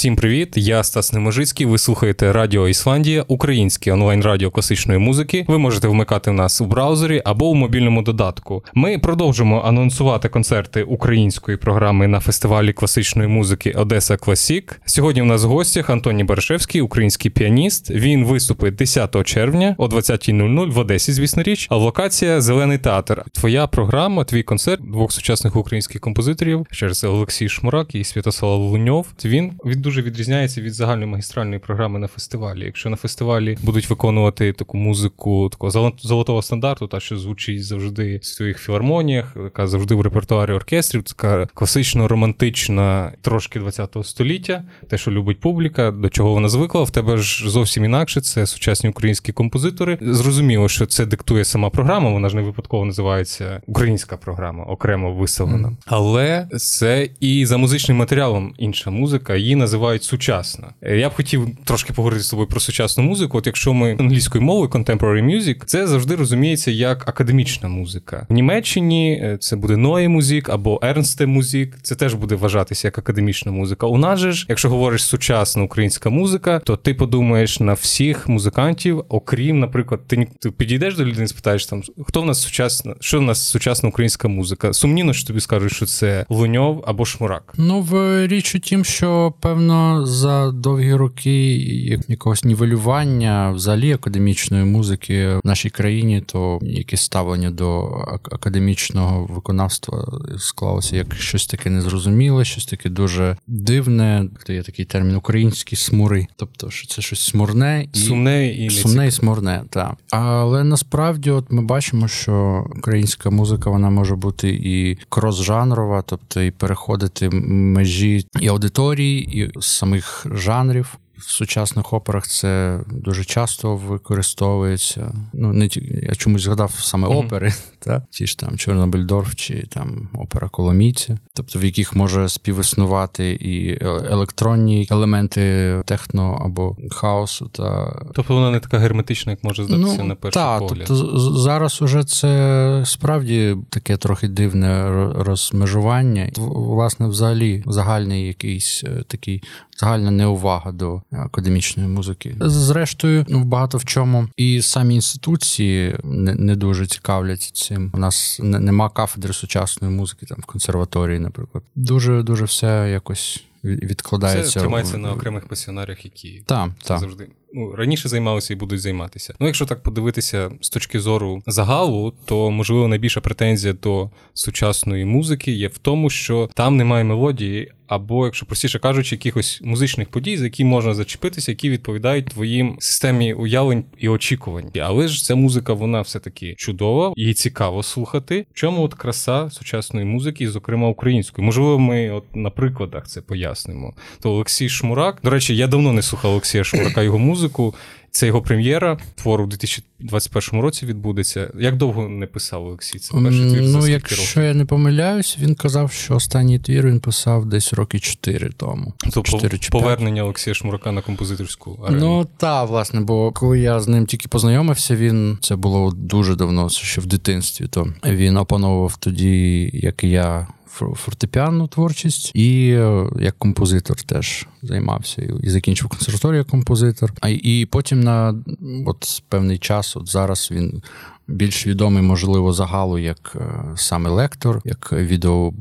Всім привіт! Я Стас Неможицький. Ви слухаєте Радіо Ісландія, українське онлайн-радіо класичної музики. Ви можете вмикати нас у браузері або у мобільному додатку. Ми продовжимо анонсувати концерти української програми на фестивалі класичної музики Одеса Класік. Сьогодні в нас в гостях Антоній Баршевський, український піаніст. Він виступить 10 червня о 20.00 в Одесі, звісно річ. А локація Зелений театр. Твоя програма, твій концерт двох сучасних українських композиторів через Олексій Шмурак і Святослав Луньов. Він від дуже відрізняється від загальної магістральної програми на фестивалі. Якщо на фестивалі будуть виконувати таку музику такого золотого стандарту, та що звучить завжди в своїх філармоніях, яка завжди в репертуарі оркестрів, така класично романтична, трошки 20-го століття, те, що любить публіка, до чого вона звикла. В тебе ж зовсім інакше. Це сучасні українські композитори. Зрозуміло, що це диктує сама програма. Вона ж не випадково називається українська програма, окремо виставлена. Mm. Але це і за музичним матеріалом інша музика. Її називають сучасна. Е, я б хотів трошки поговорити з тобою про сучасну музику. От якщо ми англійською мовою contemporary music, це завжди розуміється як академічна музика. В Німеччині е, це буде Neue музик або Ernste музик. Це теж буде вважатися як академічна музика. У нас же ж, якщо говориш сучасна українська музика, то ти подумаєш на всіх музикантів, окрім, наприклад, ти ти підійдеш до людини, спитаєш там, хто в нас сучасна, що в нас сучасна українська музика. Сумнівно, що тобі скажуть, що це Луньов або Шмурак. Ну в річ у тім, що певно за довгі роки якогось нівелювання взагалі академічної музики в нашій країні, то якесь ставлення до академічного виконавства склалося як щось таке незрозуміле, щось таке дуже дивне. То є такий термін українські смури, тобто що це щось смурне і сумне і сумне і смурне. Так. Але насправді, от ми бачимо, що українська музика вона може бути і крос-жанрова, тобто і переходити межі і аудиторії, і самих жанрів. В сучасних операх це дуже часто використовується. Ну не ті, я чомусь згадав саме mm-hmm. опери, та ті ж там Чорнобильдорф чи там опера Коломійці, тобто в яких може співіснувати і електронні елементи техно або хаосу. Та тобто вона не така герметична, як може здатися ну, на перший та, погляд. Тобто зараз уже це справді таке трохи дивне розмежування. Власне, взагалі загальний якийсь е, такий загальна неувага до академічної музики. Зрештою, ну багато в чому і самі інституції не, не дуже цікавляться цим. У нас нема кафедри сучасної музики там в консерваторії, наприклад. Дуже дуже все якось відкладається. Це тримається на окремих пасіонарях, які так, так. завжди ну раніше займалися і будуть займатися. Ну, якщо так подивитися з точки зору загалу, то можливо найбільша претензія до сучасної музики є в тому, що там немає мелодії. Або, якщо простіше кажучи, якихось музичних подій, за які можна зачепитися, які відповідають твоїм системі уявлень і очікувань. Але ж ця музика, вона все-таки чудова, її цікаво слухати. В чому от краса сучасної музики, і, зокрема української? Можливо, ми от на прикладах це пояснимо. То Олексій Шмурак, до речі, я давно не слухав Олексія Шмурака його музику. Це його прем'єра. Твору в 2021 році відбудеться. Як довго не писав Олексій? Це перший твір Ну, якщо років? я не помиляюсь, він казав, що останній твір він писав десь роки 4 тому. Тобто 4 повернення Олексія Шмурака на композиторську арену. Ну так, власне, бо коли я з ним тільки познайомився, він це було дуже давно, ще в дитинстві. То він опановував тоді, як і я фортепіанну творчість, і е, як композитор теж займався і закінчив консерваторію як композитор. А і потім на от певний час, от зараз він. Більш відомий, можливо, загалу як е, саме лектор, як відео,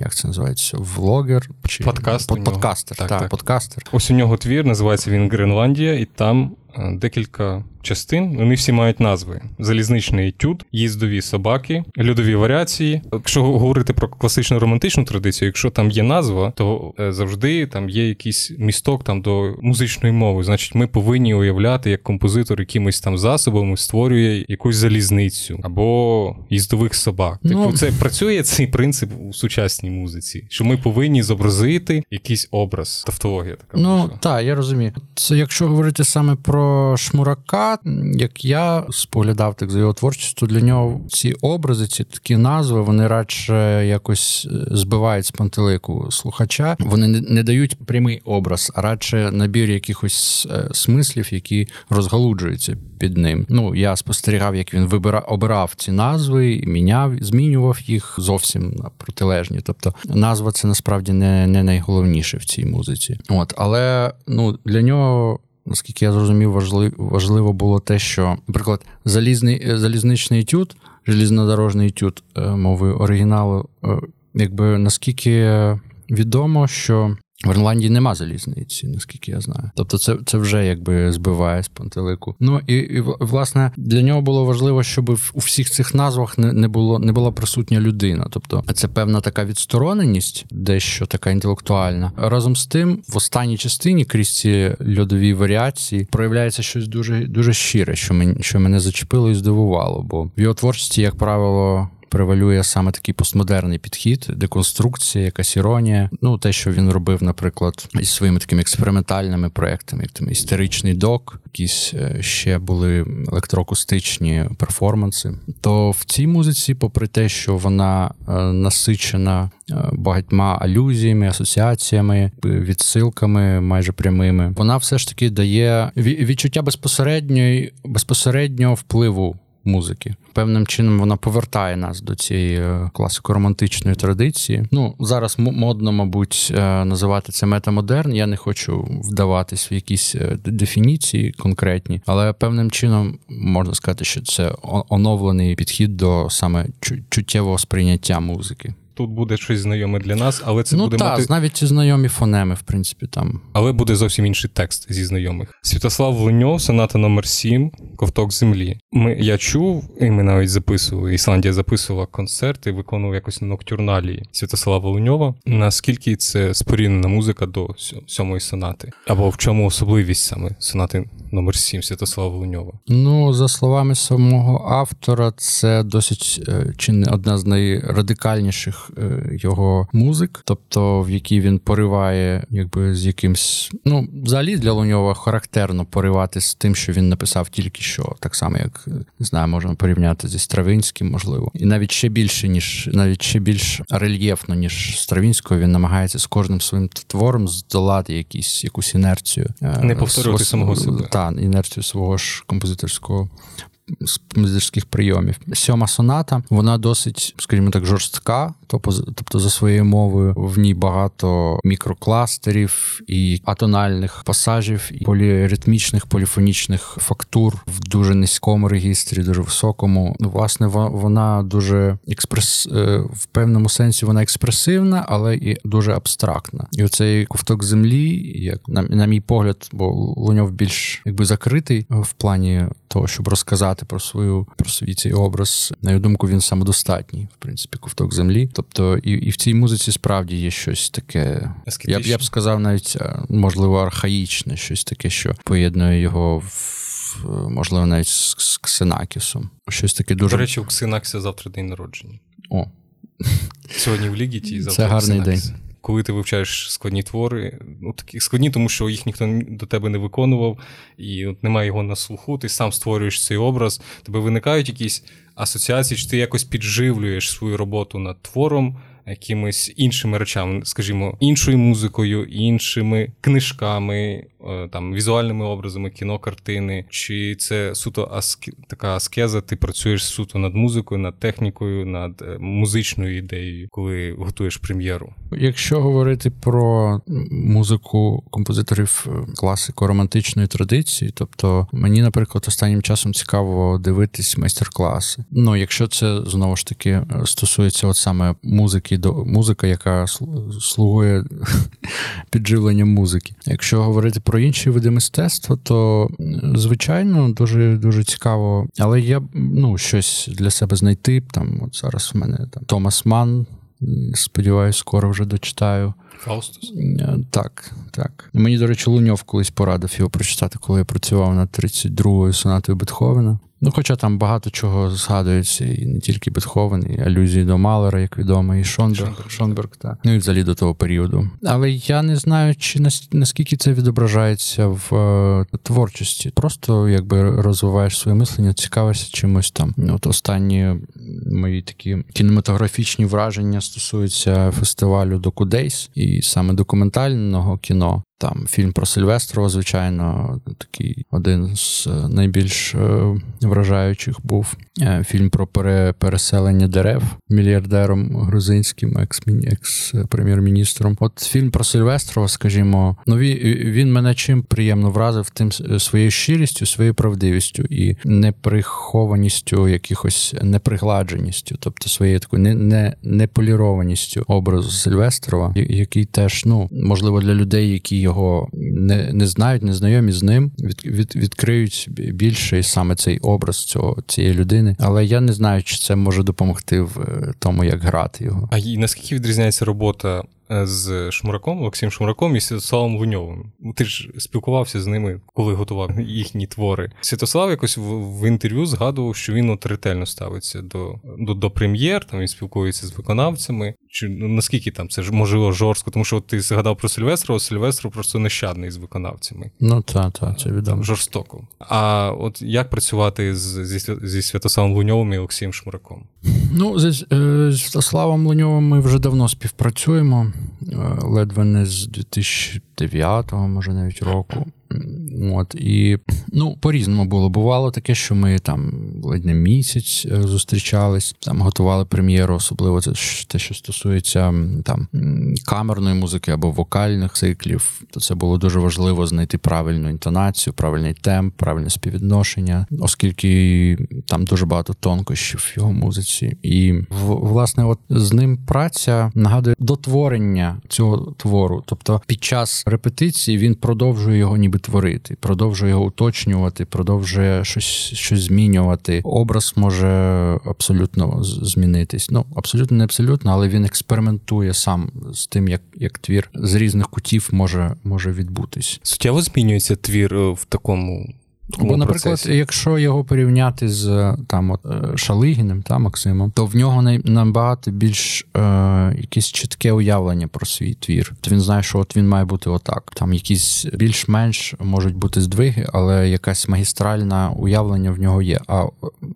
як це називається, влогер чи Подкаст под, подкастер. Так, так, так, подкастер. Ось у нього твір називається він Гренландія, і там декілька частин. Вони всі мають назви: залізничний етюд, їздові собаки, льодові варіації. Якщо говорити про класичну романтичну традицію, якщо там є назва, то е, завжди там є якийсь місток там до музичної мови. Значить, ми повинні уявляти, як композитор якимось там засобами створює якусь залізницю або їздових собак. Ну... Типу, це працює цей принцип у сучасній музиці, що ми повинні зобразити якийсь образ, тавтологія така. Ну так, я розумію. Це якщо говорити саме про про Шмурака, як я споглядав так за його творчістю, для нього ці образи, ці такі назви, вони радше якось е, збивають з пантелику слухача. Вони не дають прямий образ, а радше набір якихось е, смислів, які розгалуджуються під ним. Ну я спостерігав, як він вибирав обирав ці назви, міняв, змінював їх зовсім на протилежні. Тобто назва це насправді не не найголовніше в цій музиці. От, але ну для нього. Наскільки я зрозумів, важливо було те, що, наприклад, залізний залізничний тют, желізнодорожний тют е, мови оригіналу, е, якби наскільки відомо, що в Ірландії нема залізниці, наскільки я знаю. Тобто, це це вже якби збиває з пантелику. Ну і, і власне для нього було важливо, щоб у всіх цих назвах не не було не була присутня людина. Тобто, це певна така відстороненість, дещо така інтелектуальна. Разом з тим, в останній частині крізь ці льодові варіації проявляється щось дуже дуже щире, що мені що мене зачепило і здивувало. Бо в його творчості, як правило превалює саме такий постмодерний підхід, деконструкція, якась іронія. Ну, те, що він робив, наприклад, із своїми такими експериментальними проектами, як там істеричний док, якісь е, ще були електроакустичні перформанси. То в цій музиці, попри те, що вона е, насичена е, багатьма алюзіями, асоціаціями, відсилками майже прямими, вона все ж таки дає відчуття безпосередньої безпосереднього впливу музики. Певним чином вона повертає нас до цієї е, класико-романтичної традиції. Ну зараз модно, мабуть, е, називати це метамодерн. Я не хочу вдаватись в якісь е, дефініції конкретні, але певним чином можна сказати, що це оновлений підхід до саме чуттєвого сприйняття музики тут буде щось знайоме для нас, але це ну, буде та, мати... навіть знайомі фонеми, в принципі, там. Але буде зовсім інший текст зі знайомих. Святослав Луньов, соната номер 7 ковток землі. Ми, Я чув, і ми навіть записували, Ісландія записувала концерти, виконував якось на ноктюрналі Святослава Луньова. Наскільки це споріднена музика до сьомої сонати? Або в чому особливість саме сонати номер 7 Святослава Луньова? Ну, за словами самого автора, це досить е, чи не одна з найрадикальніших е, його музик, тобто в якій він пориває, якби з якимсь. Ну, взагалі для Луньова характерно поривати з тим, що він написав тільки що, так само, як не знаю, можна порівняти зі Стравинським, можливо, і навіть ще більше, ніж навіть ще більш рельєфно, ніж Стравінського, він намагається з кожним своїм твором здолати якісь якусь інерцію, е, не повторювати самого себе ta, inercijo svojo kompozitorsko композиторських прийомів. Сьома соната, вона досить, скажімо так, жорстка, тобто за своєю мовою в ній багато мікрокластерів і атональних пасажів, і поліритмічних, поліфонічних фактур в дуже низькому регістрі, дуже високому. Ну, власне, вона дуже експрес е, в певному сенсі вона експресивна, але і дуже абстрактна. І оцей ковток землі, як на, на мій погляд, бо Луньов більш якби закритий в плані того, щоб розказати про свою про свій цей образ. На його думку, він самодостатній, в принципі, ковток землі. Тобто, і і в цій музиці справді є щось таке. Я б я б сказав, навіть можливо, архаїчне, щось таке, що поєднує його в. Можливо, навіть з Ксенакісом. Щось таке дуже. До речі, у Ксенакіса завтра день народження. О. Сьогодні в Лігіті і завтра. Це гарний день коли ти вивчаєш складні твори, ну такі складні, тому що їх ніхто до тебе не виконував, і от немає його на слуху, ти сам створюєш цей образ, тебе виникають якісь асоціації, чи ти якось підживлюєш свою роботу над твором якимись іншими речами, скажімо, іншою музикою, іншими книжками, е, там візуальними образами, кіно, картини, чи це суто аск... така аскеза, ти працюєш суто над музикою, над технікою, над е, музичною ідеєю, коли готуєш прем'єру? Якщо говорити про музику композиторів е, класико романтичної традиції, тобто мені, наприклад, останнім часом цікаво дивитись майстер-класи. Ну, якщо це знову ж таки стосується от саме музики до музика, яка слугує підживленням музики. Якщо говорити про інші види мистецтва, то звичайно дуже дуже цікаво. Але я ну щось для себе знайти. Там от зараз в мене там Томас Ман. Сподіваюсь, скоро вже дочитаю. Фаустус? Е, так, так. Мені, до речі, Луньов колись порадив його прочитати, коли я працював над 32-ю сонатою Бетховена. Ну, хоча там багато чого згадується, і не тільки Бетховен, і алюзії до Малера, як відомо, і Шонберг, Шонберг, Шонберг так. Ну і взагалі до того періоду. Але я не знаю, чи наскільки це відображається в е, творчості. Просто якби розвиваєш своє мислення, цікавишся чимось там. От останні мої такі кінематографічні враження стосуються фестивалю Докудейс і саме документального кіно. Там фільм про Сильвестрова, звичайно, такий один з е, найбільш е, вражаючих був. Е, фільм про переселення дерев мільярдером грузинським, екс-прем'єр-міністром. От фільм про Сильвестрова, скажімо, ну він мене чим приємно вразив тим своєю щирістю, своєю правдивістю і неприхованістю, якихось непригладженістю, тобто своєю такою не, не, неполірованістю образу Сильвестрова, який теж ну можливо для людей, які його не не знають, не знайомі з ним, від, від, відкриють більше саме цей образ цього цієї людини. Але я не знаю, чи це може допомогти в е, тому, як грати його. А і наскільки відрізняється робота з Шмураком, Олексієм Шмураком і Святославом Луньовим. Ти ж спілкувався з ними, коли готував їхні твори. Святослав якось в, в інтерв'ю згадував, що він от ретельно ставиться до до, до прем'єр, там він спілкується з виконавцями. Чи ну, наскільки там це ж можливо жорстко? Тому що от ти згадав про Сильвестрова, Сильвестров просто нещадний з виконавцями. Ну так, так, це відомо. Жорстоко. А от як працювати з, зі, зі Святославом Луньовим і Олексієм Шмураком? Ну, з, е, з Святославом Луньовим ми вже давно співпрацюємо. Е, ледве не з 2009-го, може навіть року. От, І ну, по-різному було. Бувало таке, що ми там ледь не місяць е, зустрічались, там готували прем'єру, особливо це те, що стосується там камерної музики або вокальних циклів. То це було дуже важливо знайти правильну інтонацію, правильний темп, правильне співвідношення, оскільки там дуже багато тонкощів в його музиці. І власне, от з ним праця нагадує дотворення цього твору. Тобто, під час репетиції він продовжує його ніби творити, продовжує його уточнювати, продовжує щось щось змінювати. Образ може абсолютно змінитись. Ну абсолютно не абсолютно, але він експериментує сам з тим, як як твір з різних кутів може, може відбутись. Суттєво змінюється твір е, в такому Бо, наприклад, процесі. якщо його порівняти з там от е, Шалигіним та Максимом, то в нього набагато більш е, якесь чітке уявлення про свій твір. То він знає, що от він має бути отак. Там якісь більш-менш можуть бути здвиги, але якась магістральна уявлення в нього є. А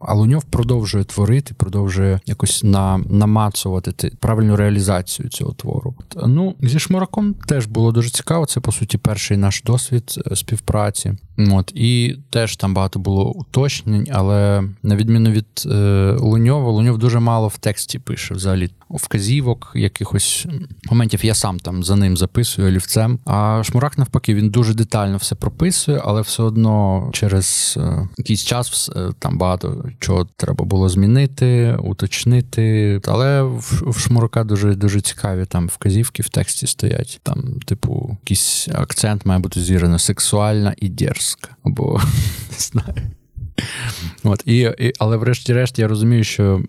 а Луньов продовжує творити, продовжує якось на, намацувати правильну реалізацію цього твору. Ну зі Шмураком теж було дуже цікаво. Це по суті перший наш досвід е, співпраці. От і теж там багато було уточнень, але на відміну від е, Луньова, Луньов дуже мало в тексті пише взагалі вказівок, якихось моментів я сам там за ним записую олівцем. А Шмурак, навпаки, він дуже детально все прописує, але все одно через е, якийсь час е, там багато чого треба було змінити, уточнити. Але в, Шмурака дуже дуже цікаві там вказівки в тексті стоять. Там, типу, якийсь акцент має бути зірано сексуальна і дерзка, або не знаю. От, і, і, Але врешті-решт я розумію, що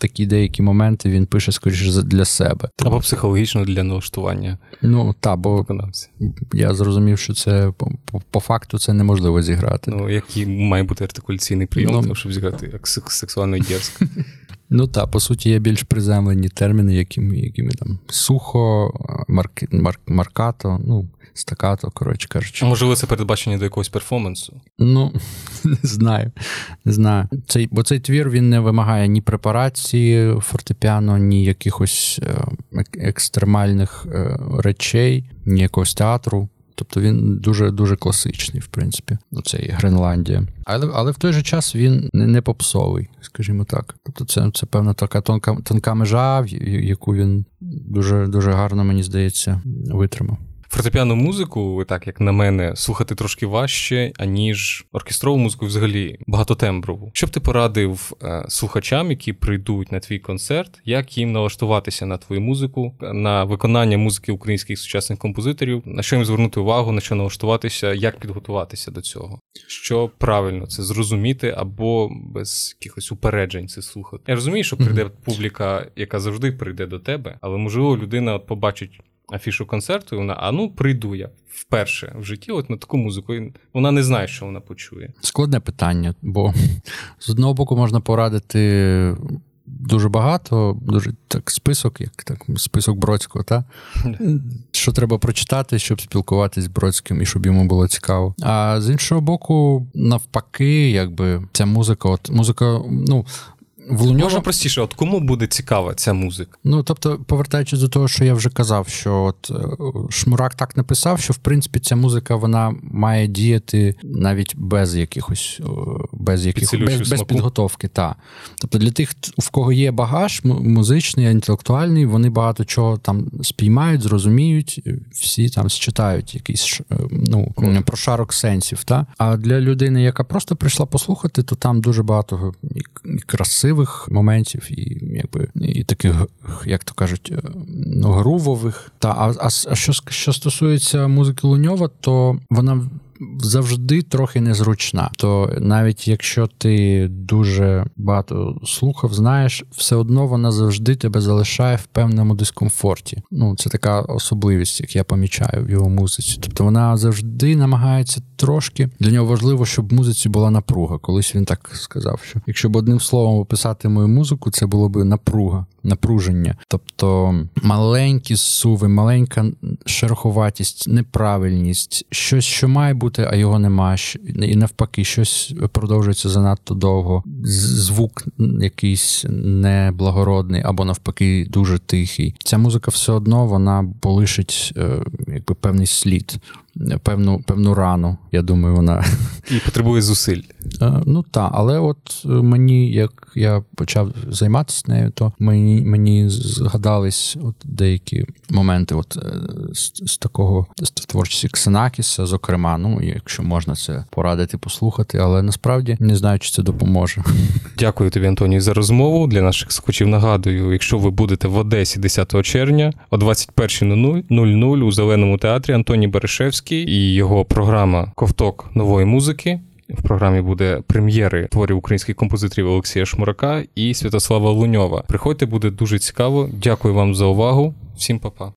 такі деякі моменти він пише скоріше для себе. Або психологічно для налаштування. Ну, так, бо виконавця. я зрозумів, що це по, по факту це неможливо зіграти. Ну, який має бути артикуляційний прийом, ну, щоб зіграти як сексуально дерзко. Ну так, по суті, є більш приземлені терміни, якими якими там сухо, марк, марк, маркато, ну, стакато, коротше кажучи. Можливо, це передбачення до якогось перформансу? Ну, не знаю. Не знаю. Цей, Бо цей твір він не вимагає ні препарації фортепіано, ні якихось е, екстремальних е, речей, ні якогось театру. Тобто він дуже дуже класичний, в принципі, оцей Гренландія. Але але в той же час він не, не попсовий, скажімо так. Тобто, це це певна така тонка тонка межа, яку він дуже дуже гарно, мені здається, витримав. Фортепіану музику, так як на мене, слухати трошки важче, аніж оркестрову музику, взагалі багатотемброву. Що б ти порадив е, слухачам, які прийдуть на твій концерт, як їм налаштуватися на твою музику, на виконання музики українських сучасних композиторів, на що їм звернути увагу, на що налаштуватися, як підготуватися до цього? Що правильно це зрозуміти або без якихось упереджень це слухати? Я розумію, що прийде mm-hmm. публіка, яка завжди прийде до тебе, але можливо людина побачить афішу концерту, і вона, а ну прийду я вперше в житті, от на таку музику. І вона не знає, що вона почує. Складне питання, бо з одного боку можна порадити. Дуже багато, дуже так список, як так, список Бродського, та? що треба прочитати, щоб спілкуватись з Бродським і щоб йому було цікаво. А з іншого боку, навпаки, якби ця музика, от музика, ну. В Луньова... Можна простіше, от кому буде цікава ця музика? Ну тобто, повертаючись до того, що я вже казав, що от Шмурак так написав, що в принципі ця музика вона має діяти навіть без якихось без яких без, без підготовки. Та. Тобто для тих, в кого є багаж музичний, інтелектуальний, вони багато чого там спіймають, зрозуміють, всі там считають якийсь ну, прошарок сенсів. Та? А для людини, яка просто прийшла послухати, то там дуже багато і красивих моментів, і якби і таких, як то кажуть, ну, грувових. Та а, а, а що що стосується музики Луньова, то вона завжди трохи незручна. То навіть якщо ти дуже багато слухав, знаєш, все одно вона завжди тебе залишає в певному дискомфорті. Ну, це така особливість, як я помічаю в його музиці. Тобто вона завжди намагається трошки для нього важливо, щоб в музиці була напруга. Колись він так сказав, що якщо б одним словом описати мою музику, це було б напруга, напруження. Тобто маленькі суви, маленька шероховатість, неправильність, щось, що має бути а його нема. І навпаки, щось продовжується занадто довго. Звук якийсь неблагородний, або навпаки, дуже тихий. Ця музика все одно вона полишить е, якби певний слід певну певну рану. Я думаю, вона і потребує зусиль. Е, ну так, але от мені, як я почав займатися нею, то мені мені згадались от деякі моменти, от е, з, з такого з творчості Ксенакіса, зокрема, ну якщо можна це порадити, послухати, але насправді не знаю, чи це допоможе. Дякую тобі, Антоній, за розмову. Для наших слухачів нагадую, якщо ви будете в Одесі 10 червня о 21.00 у зеленому театрі Антоній Берешевський. І його програма Ковток нової музики. В програмі буде прем'єри творів українських композиторів Олексія Шмурака і Святослава Луньова. Приходьте, буде дуже цікаво. Дякую вам за увагу. Всім па-па.